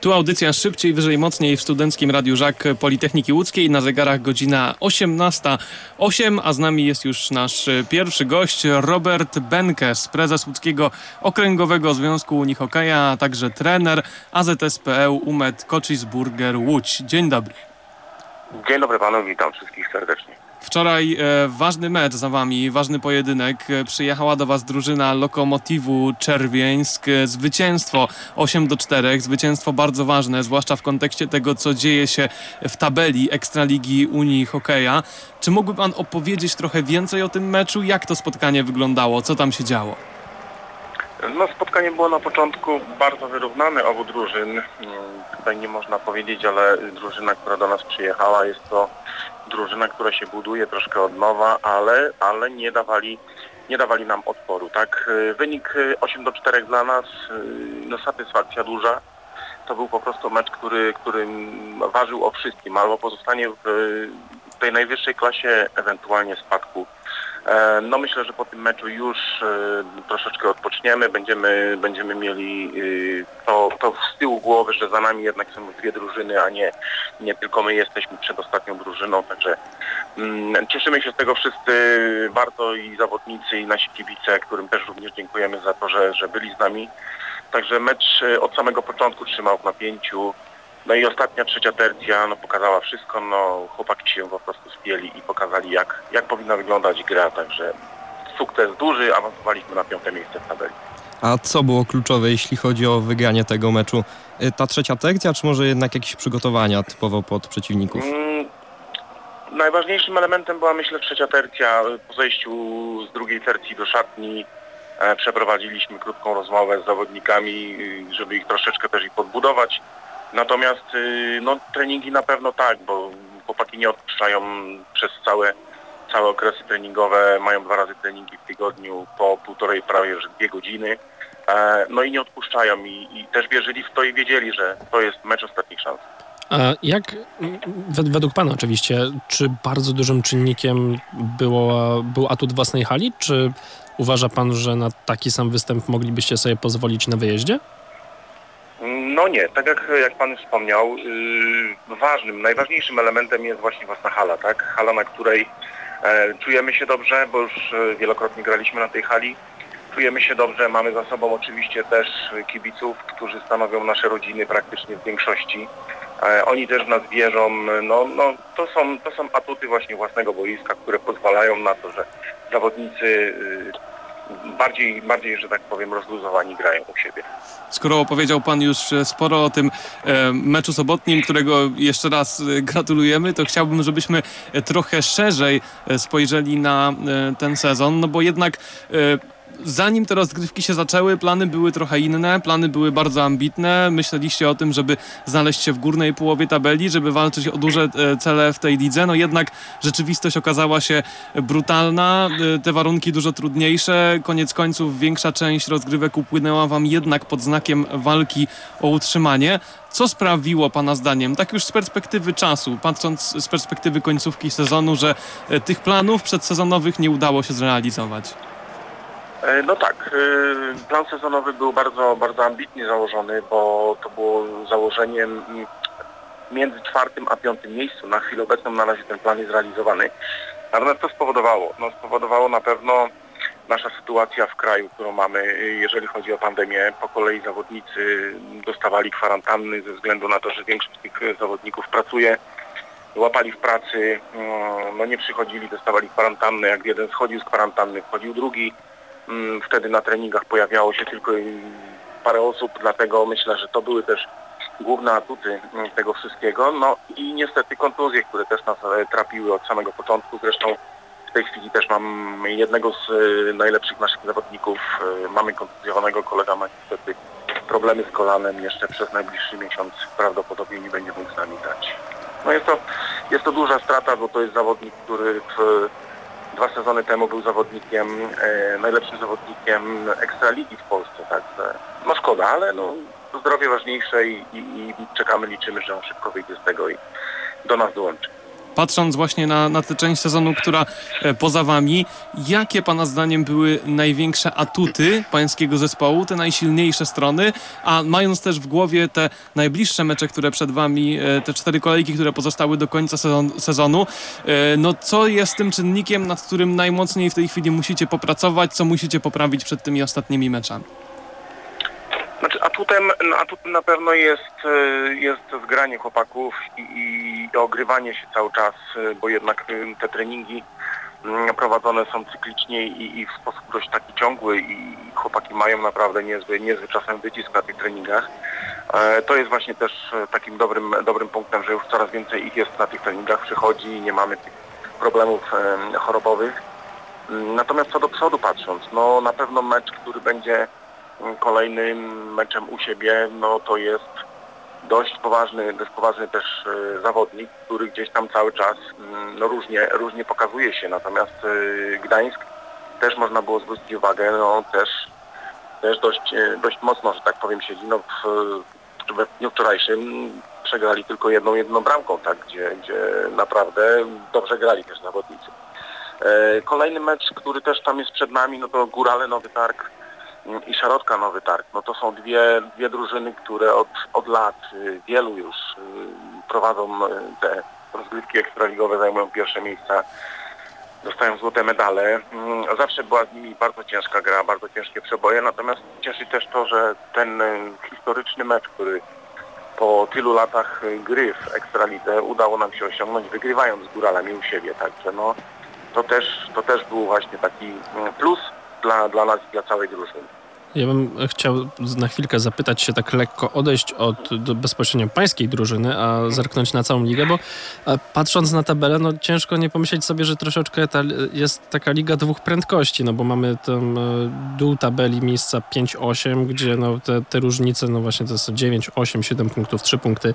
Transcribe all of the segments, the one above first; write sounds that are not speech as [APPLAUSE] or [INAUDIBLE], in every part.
Tu audycja szybciej, wyżej, mocniej w Studenckim Radiu Żak Politechniki Łódzkiej. Na zegarach godzina 18.08, a z nami jest już nasz pierwszy gość, Robert Benkes, prezes Łódzkiego Okręgowego Związku Unihokeja, a także trener AZSPL Umet Kocisburger Łódź. Dzień dobry. Dzień dobry panu, witam wszystkich serdecznie. Wczoraj e, ważny mecz za wami, ważny pojedynek. E, przyjechała do was drużyna Lokomotivu Czerwieńsk. E, zwycięstwo 8 do 4, zwycięstwo bardzo ważne, zwłaszcza w kontekście tego, co dzieje się w tabeli Ekstraligi Unii Hokeja. Czy mógłby pan opowiedzieć trochę więcej o tym meczu? Jak to spotkanie wyglądało? Co tam się działo? No spotkanie było na początku bardzo wyrównane obu drużyn. Mm, Tutaj nie można powiedzieć, ale drużyna, która do nas przyjechała jest to drużyna, która się buduje troszkę od nowa, ale, ale nie dawali nie dawali nam odporu, tak? Y, Wynik y, 8 do 4 dla nas, y, no satysfakcja duża. To był po prostu mecz, który, który ważył o wszystkim, albo pozostanie w tej najwyższej klasie, ewentualnie spadku. E, No myślę, że po tym meczu już e, troszeczkę odpoczniemy, będziemy, będziemy mieli e, to, to z tyłu głowy, że za nami jednak są dwie drużyny, a nie, nie tylko my jesteśmy przedostatnią drużyną, także mm, cieszymy się z tego wszyscy bardzo i zawodnicy i nasi kibice, którym też również dziękujemy za to, że, że byli z nami. Także mecz od samego początku trzymał w napięciu. No i ostatnia trzecia tercja no, pokazała wszystko, no chłopaki się po prostu spieli i pokazali jak, jak powinna wyglądać gra, także sukces duży, awansowaliśmy na piąte miejsce w tabeli. A co było kluczowe, jeśli chodzi o wygranie tego meczu? Y, Ta trzecia tercja, czy może jednak jakieś przygotowania typowo pod przeciwników? Mm, najważniejszym elementem była myślę trzecia tercja. Po zejściu z drugiej tercji do szatni e, przeprowadziliśmy krótką rozmowę z zawodnikami, y, żeby ich troszeczkę też ich podbudować. Natomiast y, no, treningi na pewno tak, bo chłopaki nie odpuszczają przez całe, całe okresy treningowe, mają dwa razy treningi w tygodniu po półtorej, prawie że dwie godziny. E, No i nie odpuszczają i, i też wierzyli w to i wiedzieli, że to jest mecz ostatnich szans. A jak, wed- według Pana oczywiście, czy bardzo dużym czynnikiem było, był atut własnej hali, czy uważa Pan, że na taki sam występ moglibyście sobie pozwolić na wyjeździe? No nie, tak jak, jak Pan wspomniał, yy, ważnym, najważniejszym elementem jest właśnie własna hala, tak? Hala, na której e, czujemy się dobrze, bo już e, wielokrotnie graliśmy na tej hali. Czujemy się dobrze, mamy za sobą oczywiście też kibiców, którzy stanowią nasze rodziny praktycznie w większości. E, oni też nas wierzą, no, no to, są, to są atuty właśnie własnego boiska, które pozwalają na to, że zawodnicy yy, bardziej, bardziej, że tak powiem, rozluzowani grają u siebie. Skoro opowiedział pan już e, sporo o tym e, meczu sobotnim, którego jeszcze raz e, gratulujemy, to chciałbym, żebyśmy trochę szerzej spojrzeli na ten sezon, no bo jednak zanim te rozgrywki się zaczęły, plany były trochę inne, plany były bardzo ambitne. Myśleliście o tym, żeby znaleźć się w górnej połowie tabeli, żeby walczyć o duże e, cele w tej lidze. No jednak rzeczywistość okazała się brutalna, e, te warunki dużo trudniejsze. Koniec końców większa część rozgrywek upłynęła wam jednak pod znakiem walki o utrzymanie. Co sprawiło Pana zdaniem, tak już z perspektywy czasu, patrząc z perspektywy końcówki sezonu, że e, tych planów przedsezonowych nie udało się zrealizować? E, No tak, e, plan sezonowy był bardzo, bardzo ambitnie założony, bo to było założeniem między czwartym a piątym miejscu. Na chwilę obecną na razie ten plan jest zrealizowany. Natomiast to spowodowało? No spowodowało na pewno nasza sytuacja w kraju, którą mamy, jeżeli chodzi o pandemię. Po kolei zawodnicy dostawali kwarantanny ze względu na to, że większość tych zawodników pracuje. Łapali w pracy, mm, no nie przychodzili, dostawali kwarantanny. Jak jeden schodził z kwarantanny, wchodził drugi. Mm, Wtedy na treningach pojawiało się tylko parę osób, dlatego myślę, że to były też główne atuty mm, tego wszystkiego. No i niestety kontuzje, które też nas e, trapiły od samego początku. Zresztą w tej chwili też mam jednego z e, najlepszych naszych zawodników. e, Mamy kontuzjowanego, kolega ma niestety problemy z kolanem. Jeszcze przez najbliższy miesiąc prawdopodobnie nie będzie mógł z nami grać. No jest to, jest to duża strata, bo to jest zawodnik, który w, dwa sezony temu był zawodnikiem, e, najlepszym zawodnikiem Ekstraligi w Polsce, także no szkoda, ale no zdrowie ważniejsze i, i, i czekamy, liczymy, że on szybko wyjdzie z tego i do nas dołączy. Patrząc właśnie na, na tę część sezonu, która e, poza wami, jakie pana zdaniem były największe atuty pańskiego zespołu, te najsilniejsze strony, a mając też w głowie te najbliższe mecze, które przed wami, e, te cztery kolejki, które pozostały do końca sezon, sezonu, e, no co jest tym czynnikiem, nad którym najmocniej w tej chwili musicie popracować, co musicie poprawić przed tymi ostatnimi meczami? Znaczy atutem, no, atutem na pewno jest, e, jest zgranie chłopaków i, i ogrywanie się cały czas, e, bo jednak e, te treningi mm, prowadzone są cyklicznie i, i w sposób dość taki ciągły i chłopaki mają naprawdę niezły, niezły czasem wycisk na tych treningach. E, To jest właśnie też e, takim dobrym, dobrym punktem, że już coraz więcej ich jest na tych treningach, przychodzi i nie mamy tych problemów em, chorobowych. Mm, Natomiast co do przodu patrząc, no na pewno mecz, który będzie kolejnym meczem u siebie, no to jest dość poważny, dość poważny też e, zawodnik, który gdzieś tam cały czas mm, no różnie, różnie pokazuje się. Natomiast e, Gdańsk też można było zwrócić uwagę, no też, też dość, e, dość mocno, że tak powiem, siedzi. No w, w dniu wczorajszym przegrali tylko jedną, jedną bramką, tak, gdzie, gdzie naprawdę dobrze grali też zawodnicy. Kolejny mecz, który też tam jest przed nami, no to Górale Nowy Targ i Szarotka Nowy Targ. No to są dwie, dwie drużyny, które od, od lat y, wielu już y, prowadzą y, te rozgrywki ekstraligowe, zajmują pierwsze miejsca, dostają złote medale. Mm, Zawsze była z nimi bardzo ciężka gra, bardzo ciężkie przeboje, natomiast cieszy też to, że ten historyczny mecz, który po tylu latach gry w Ekstralidze udało nam się osiągnąć, wygrywając z Góralami u siebie, także no to też, to też był właśnie taki mm, plus dla, dla nas i dla całej drużyny. Ja bym chciał na chwilkę zapytać się, tak lekko odejść od bezpośrednio pańskiej drużyny, a zerknąć na całą ligę, bo e, patrząc na tabelę, no ciężko nie pomyśleć sobie, że troszeczkę ta, jest taka liga dwóch prędkości, no bo mamy tam e, dół tabeli miejsca 5-8, gdzie no te, te różnice, no właśnie to jest 9, 8, 7 punktów, 3 punkty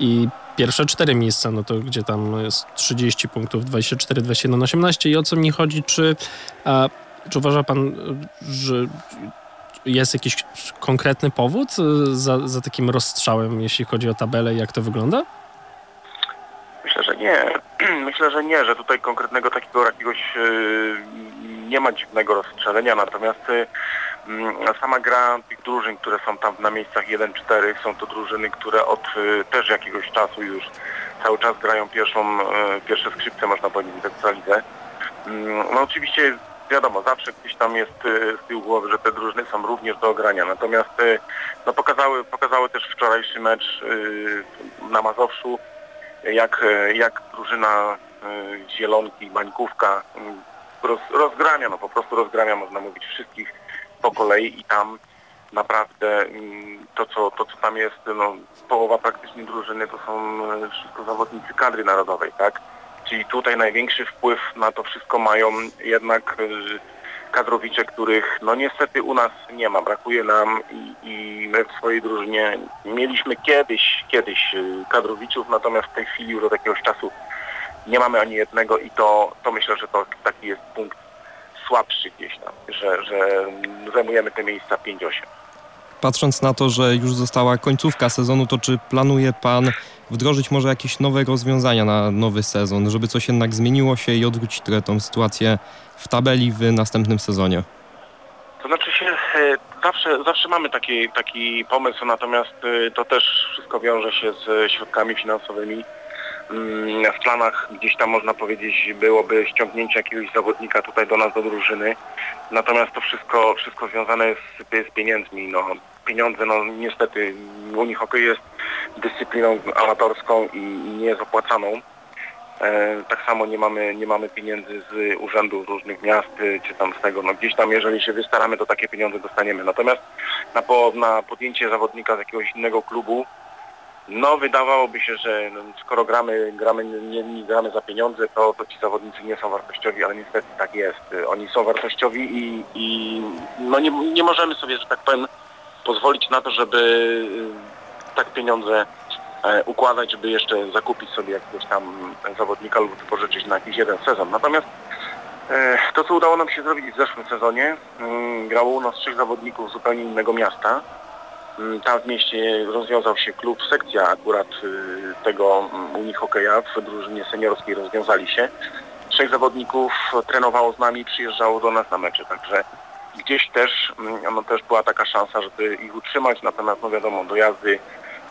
i pierwsze cztery miejsca, no to gdzie tam jest 30 punktów, 24, 21, 18 i o co mi chodzi, czy, a, czy uważa pan, że jest jakiś konkretny powód y, za, za takim rozstrzałem, jeśli chodzi o tabelę i jak to wygląda? Myślę, że nie. [CLEARS THROAT] Myślę, że nie, że tutaj konkretnego takiego jakiegoś yy, nie ma dziwnego rozstrzelenia, natomiast yy, mm, sama gra tych drużyn, które są tam na miejscach 1-4, są to drużyny, które od też jakiegoś czasu już cały czas grają pierwszą, pierwsze skrzypce, można powiedzieć, w. Mm, No oczywiście wiadomo, zawsze gdzieś tam jest y, z tyłu głowy, że te drużyny są również do ogrania. Natomiast y, no, pokazały, pokazały też wczorajszy mecz y, na Mazowszu, jak, jak drużyna Zielonki, Bańkówka roz, rozgramia, no po prostu rozgramia, można mówić, wszystkich po kolei i tam naprawdę to co, to, co tam jest, no, połowa praktycznie drużyny to są wszystko zawodnicy kadry narodowej, tak? Czyli tutaj największy wpływ na to wszystko mają jednak y, kadrowicze, których no niestety u nas nie ma. Brakuje nam i, i my w swojej drużynie mieliśmy kiedyś, kiedyś y, kadrowiczów, natomiast w tej chwili już od jakiegoś czasu nie mamy ani jednego i to, to myślę, że to taki jest punkt słabszy gdzieś tam, że, że zajmujemy te miejsca 5-8. Patrząc na to, że już została końcówka sezonu, to czy planuje Pan wdrożyć może jakieś nowe rozwiązania na nowy sezon, żeby coś jednak zmieniło się i odwrócić trochę tą sytuację w tabeli w następnym sezonie? To znaczy się, e, zawsze, zawsze mamy taki, taki pomysł, natomiast e, to też wszystko wiąże się z środkami finansowymi. Mm, W planach gdzieś tam można powiedzieć byłoby ściągnięcie jakiegoś zawodnika tutaj do nas, do drużyny. Natomiast to wszystko, wszystko związane jest z, z pieniędzmi. No, pieniądze, no niestety unihokej jest dyscypliną amatorską i nie jest opłacaną. E, tak samo nie mamy, nie mamy pieniędzy z urzędów różnych miast, y, czy tam z tego, no gdzieś tam jeżeli się wystaramy, to takie pieniądze dostaniemy. Natomiast na, po, na podjęcie zawodnika z jakiegoś innego klubu, no wydawałoby się, że no, skoro gramy, gramy nie, nie gramy za pieniądze, to, to ci zawodnicy nie są wartościowi, ale niestety tak jest. Y, Oni są wartościowi i, i no nie, nie możemy sobie, że tak powiem, pozwolić na to, żeby y, tak pieniądze e, układać, żeby jeszcze zakupić sobie jakiegoś tam zawodnika lub wypożyczyć na jakiś jeden sezon. Natomiast E, To, co udało nam się zrobić w zeszłym sezonie, mm, grało u nas trzech zawodników z zupełnie innego miasta. Mm, Tam w mieście rozwiązał się klub, sekcja akurat y, tego mm, unihokeja w drużynie seniorskiej rozwiązali się. Trzech zawodników trenowało z nami, przyjeżdżało do nas na mecze, także gdzieś też, mm, no, też była taka szansa, żeby ich utrzymać, natomiast no wiadomo, dojazdy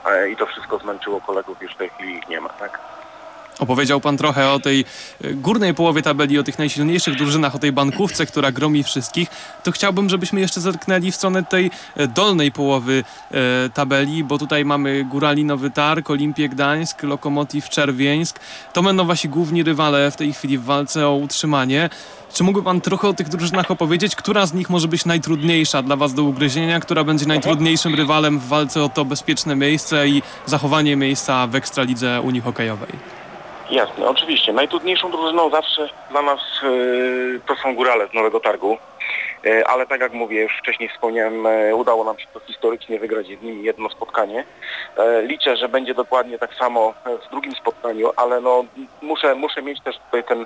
e, i to wszystko zmęczyło kolegów, już w tej chwili ich nie ma, tak? Opowiedział pan trochę o tej e, górnej połowie tabeli, o tych najsilniejszych drużynach, o tej bankówce, która gromi wszystkich. To chciałbym, żebyśmy jeszcze zerknęli w stronę tej e, dolnej połowy e, tabeli, bo tutaj mamy Górali Nowy Targ, Olimpię Gdańsk, Lokomotiv Czerwieńsk. To będą wasi główni rywale w tej chwili w walce o utrzymanie. Czy mógłby pan trochę o tych drużynach opowiedzieć? Która z nich może być najtrudniejsza dla was do ugryzienia? Która będzie najtrudniejszym rywalem w walce o to bezpieczne miejsce i zachowanie miejsca w Ekstralidze Unii Hokejowej? Jasne, oczywiście. Najtrudniejszą drużyną zawsze dla nas y, to są górale z Nowego Targu. Y, ale tak jak mówię, już wcześniej wspomniałem, y, udało nam się to historycznie wygrać z nimi jedno spotkanie. Liczę, że będzie dokładnie tak samo w drugim spotkaniu, ale no muszę, muszę mieć też tutaj ten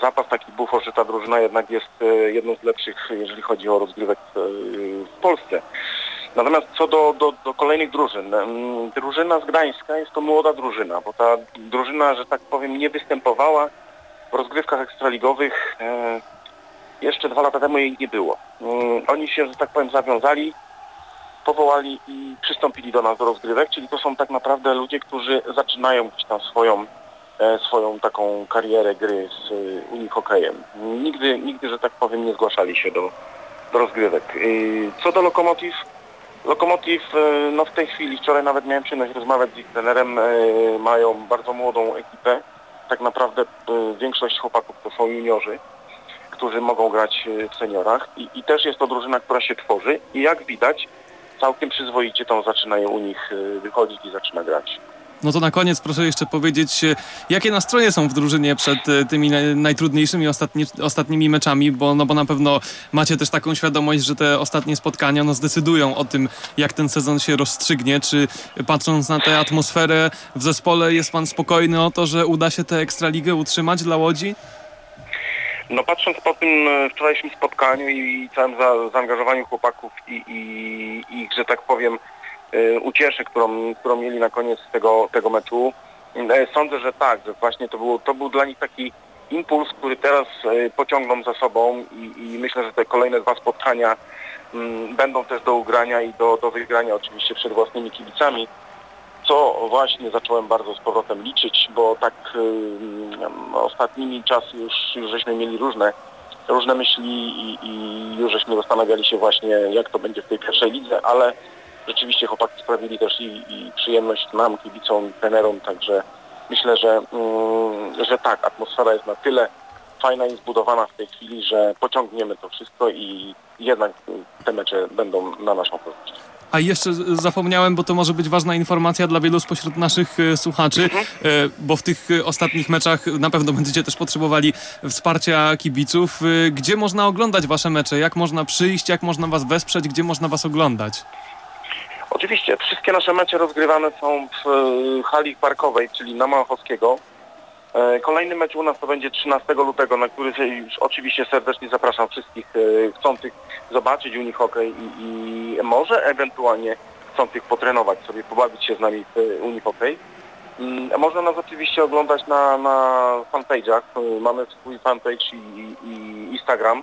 zapas taki bufor, że ta drużyna jednak jest jedną z lepszych, jeżeli chodzi o rozgrywek w Polsce. Natomiast co do, do, do kolejnych drużyn, drużyna z Gdańska jest to młoda drużyna, bo ta drużyna, że tak powiem, nie występowała w rozgrywkach ekstraligowych. E, jeszcze dwa lata temu jej nie było. Mm, Oni się, że tak powiem, zawiązali, powołali i przystąpili do nas do rozgrywek, czyli to są tak naprawdę ludzie, którzy zaczynają gdzieś tam swoją, e, swoją taką karierę gry z e, unihokejem. Nigdy, nigdy, że tak powiem, nie zgłaszali się do, do rozgrywek. Co do Lokomotiv, Lokomotiv e, no w tej chwili, wczoraj nawet miałem przyjemność rozmawiać z ich trenerem, e, mają bardzo młodą ekipę. Tak naprawdę e, większość chłopaków to są juniorzy, którzy mogą grać w seniorach I, i też jest to drużyna, która się tworzy i jak widać całkiem przyzwoicie tą zaczynają u nich wychodzić i zaczyna grać. No to na koniec proszę jeszcze powiedzieć, e, jakie nastroje są w drużynie przed e, tymi naj- najtrudniejszymi ostatni, ostatnimi meczami, bo, no bo na pewno macie też taką świadomość, że te ostatnie spotkania no, zdecydują o tym, jak ten sezon się rozstrzygnie. Czy patrząc na tę atmosferę w zespole jest pan spokojny o to, że uda się tę Ekstraligę utrzymać dla Łodzi? No patrząc po tym e, wczorajszym spotkaniu i całym za, zaangażowaniu chłopaków i, i, i że tak powiem ucieszy, którą, którą mieli na koniec tego, tego meczu, e, sądzę, że tak, że właśnie to, było, to był dla nich taki impuls, który teraz e, pociągną za sobą i, i myślę, że te kolejne dwa spotkania mm, będą też do ugrania i do, do wygrania oczywiście przed własnymi kibicami co właśnie zacząłem bardzo z powrotem liczyć, bo tak ym, ostatnimi czasy już, już żeśmy mieli różne, różne myśli i, i już żeśmy zastanawiali się właśnie jak to będzie w tej pierwszej lidze, ale rzeczywiście chłopaki sprawili też i, i przyjemność nam, kibicom, trenerom, także myślę, że, ym, że tak, atmosfera jest na tyle fajna i zbudowana w tej chwili, że pociągniemy to wszystko i jednak te mecze będą na naszą korzyść. A jeszcze zapomniałem, bo to może być ważna informacja dla wielu spośród naszych e, słuchaczy, e, bo w tych e, ostatnich meczach na pewno będziecie też potrzebowali wsparcia kibiców. Gdzie można oglądać wasze mecze? Jak można przyjść? Jak można was wesprzeć? Gdzie można was oglądać? Oczywiście, wszystkie nasze mecze rozgrywane są w e, hali parkowej, czyli na Małachowskiego. E, Kolejny mecz u nas to będzie 13 lutego, na który już oczywiście serdecznie zapraszam wszystkich e, chcących zobaczyć Unihokej i, i może ewentualnie chcących potrenować sobie, pobawić się z nami w Unihokej. Mm, Można nas oczywiście oglądać na, na fanpage'ach. Mamy swój fanpage i, i Instagram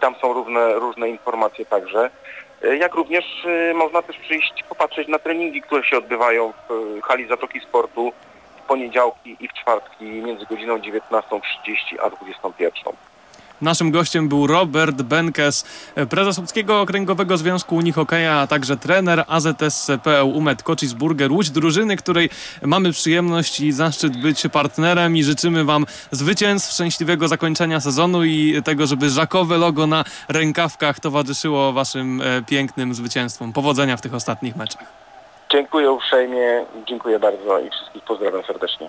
tam są różne, różne informacje także. E, Jak również e, można też przyjść popatrzeć na treningi, które się odbywają w e, hali Zatoki Sportu w poniedziałki i w czwartki między godziną 19.30 a 21.00. Naszym gościem był Robert Benkes, prezes Łódzkiego Okręgowego Związku Unihokeja, a także trener AZS PL Umet Kocisburger Łódź, drużyny, której mamy przyjemność i zaszczyt być partnerem i życzymy Wam zwycięstw, szczęśliwego zakończenia sezonu i tego, żeby żakowe logo na rękawkach towarzyszyło Waszym e, pięknym zwycięstwom. Powodzenia w tych ostatnich meczach. Dziękuję uprzejmie, dziękuję bardzo i wszystkich pozdrawiam serdecznie.